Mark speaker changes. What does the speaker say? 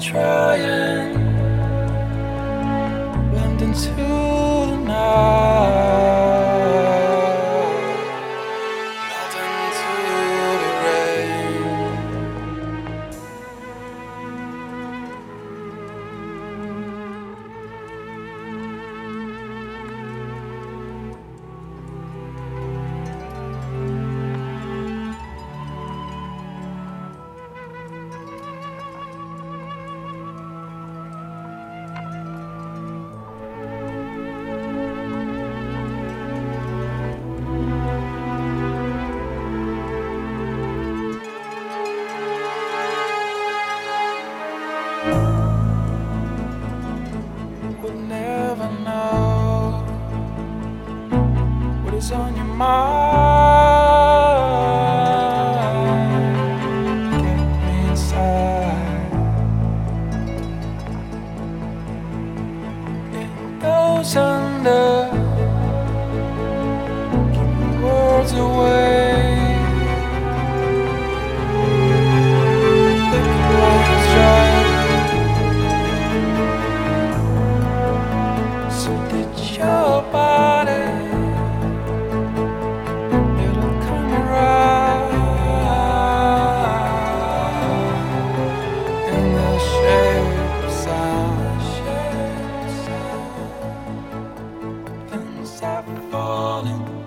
Speaker 1: trying. Blend into the night. What's on your mind. Get me inside. It goes under, keeping words away. 啊。